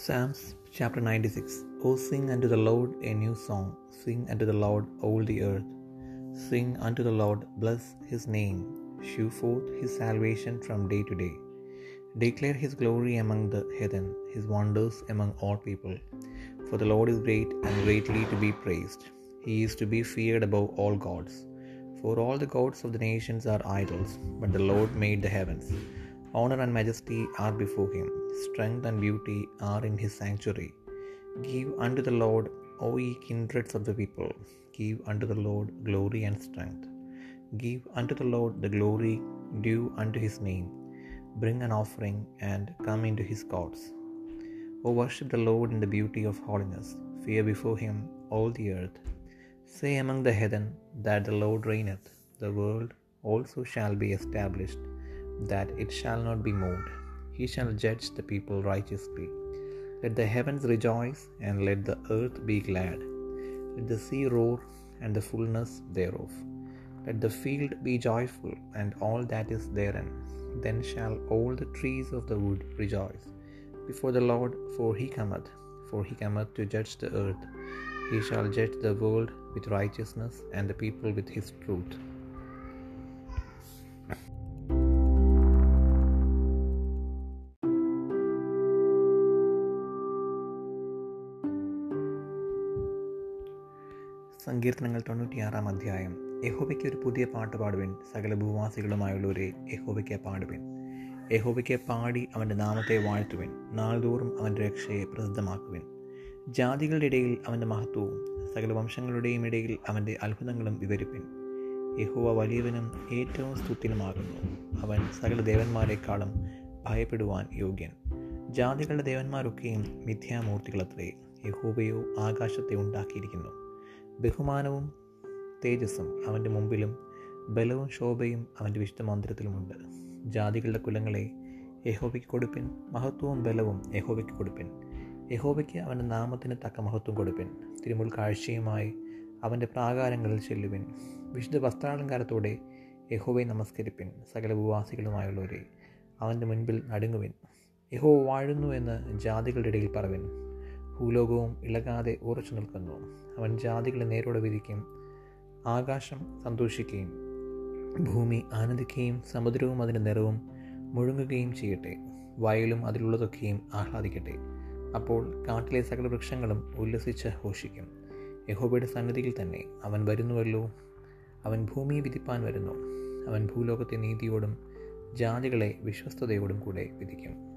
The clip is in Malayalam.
Psalms chapter 96 O sing unto the Lord a new song, sing unto the Lord all the earth. Sing unto the Lord, bless his name, shew forth his salvation from day to day. Declare his glory among the heathen, his wonders among all people. For the Lord is great and greatly to be praised. He is to be feared above all gods. For all the gods of the nations are idols, but the Lord made the heavens. Honor and majesty are before him, strength and beauty are in his sanctuary. Give unto the Lord, O ye kindreds of the people, give unto the Lord glory and strength. Give unto the Lord the glory due unto his name. Bring an offering and come into his courts. O worship the Lord in the beauty of holiness, fear before him all the earth. Say among the heathen that the Lord reigneth, the world also shall be established, that it shall not be moved. He shall judge the people righteously. Let the heavens rejoice, and let the earth be glad. Let the sea roar, and the fullness thereof. Let the field be joyful, and all that is therein. Then shall all the trees of the wood rejoice before the Lord, for he cometh, for he cometh to judge the earth. He shall judge the world with righteousness, and the people with his truth. സങ്കീർത്തനങ്ങൾ തൊണ്ണൂറ്റിയാറാം അധ്യായം. യഹോബയ്ക്ക് ഒരു പുതിയ പാട്ട് പാടുവിൻ. സകല ഭൂവാസികളുമായുള്ളവരെ യഹോബയ്ക്ക് പാടുവിൻ. യഹോബയ്ക്ക് പാടി അവന്റെ നാമത്തെ വാഴ്ത്തുവിൻ. നാൾതോറും അവന്റെ രക്ഷയെ പ്രസിദ്ധമാക്കുവിൻ. ജാതികളുടെ ഇടയിൽ അവന്റെ മഹത്വവും സകല വംശങ്ങളുടെയും ഇടയിൽ അവന്റെ അത്ഭുതങ്ങളും വിവരിപ്പിൻ. യഹോവ വലിയവനും ഏറ്റവും സ്തുത്യനുമാകുന്നു. അവൻ സകല ദേവന്മാരെക്കാളും ഭയപ്പെടുവാൻ യോഗ്യൻ. ജാതികളുടെ ദേവന്മാരൊക്കെയും മിഥ്യാമൂർത്തികളത്രേ. യഹോബയോ ആകാശത്തെ ഉണ്ടാക്കിയിരിക്കുന്നു. ബഹുമാനവും തേജസ്സും അവന്റെ മുമ്പിലും ബലവും ശോഭയും അവന്റെ വിശുദ്ധ മന്ദിരത്തിലുമുണ്ട്. ജാതികളുടെ കുലങ്ങളെ യഹോബയ്ക്ക് കൊടുപ്പിൻ മഹത്വവും ബലവും യഹോബയ്ക്ക് കൊടുപ്പിൻ. യഹോബയ്ക്ക് അവന്റെ നാമത്തിന് തക്ക മഹത്വം കൊടുപ്പിൻ. തിരുമുൽ കാഴ്ചയുമായി അവന്റെ പ്രാകാരങ്ങളിൽ ചെല്ലുവിൻ. വിശുദ്ധ വസ്ത്രാലങ്കാരത്തോടെ യഹോവയെ നമസ്കരിപ്പിൻ സകല ഭൂവാസികളുമായുള്ളവരെ അവന്റെ മുൻപിൽ നടുങ്ങുവിൻ. യഹോ വാഴുന്നു എന്ന് ജാതികളുടെ ഇടയിൽ പറവിൻ. ഭൂലോകവും ഇളകാതെ ഉറച്ചു നിൽക്കുന്നു. അവൻ ജാതികളെ നേരോടെ വിധിക്കും ആകാശം സന്തോഷിക്കുകയും ഭൂമി ആനന്ദിക്കുകയും സമുദ്രവും അതിന്റെ നിറവും മുഴുങ്ങുകയും ചെയ്യട്ടെ. വയലും അതിലുള്ളതൊക്കെയും ആഹ്ലാദിക്കട്ടെ. അപ്പോൾ കാട്ടിലെ സകല വൃക്ഷങ്ങളും ഉല്ലസിച്ച് ഘോഷിക്കും. യഹോബയുടെ സന്നിധിയിൽ തന്നെ അവൻ വരുന്നുവല്ലോ. അവൻ ഭൂമിയെ വിധിപ്പാൻ വരുന്നു. അവൻ ഭൂലോകത്തെ നീതിയോടും ജാതികളെ വിശ്വസ്തയോടും കൂടെ വിധിക്കും.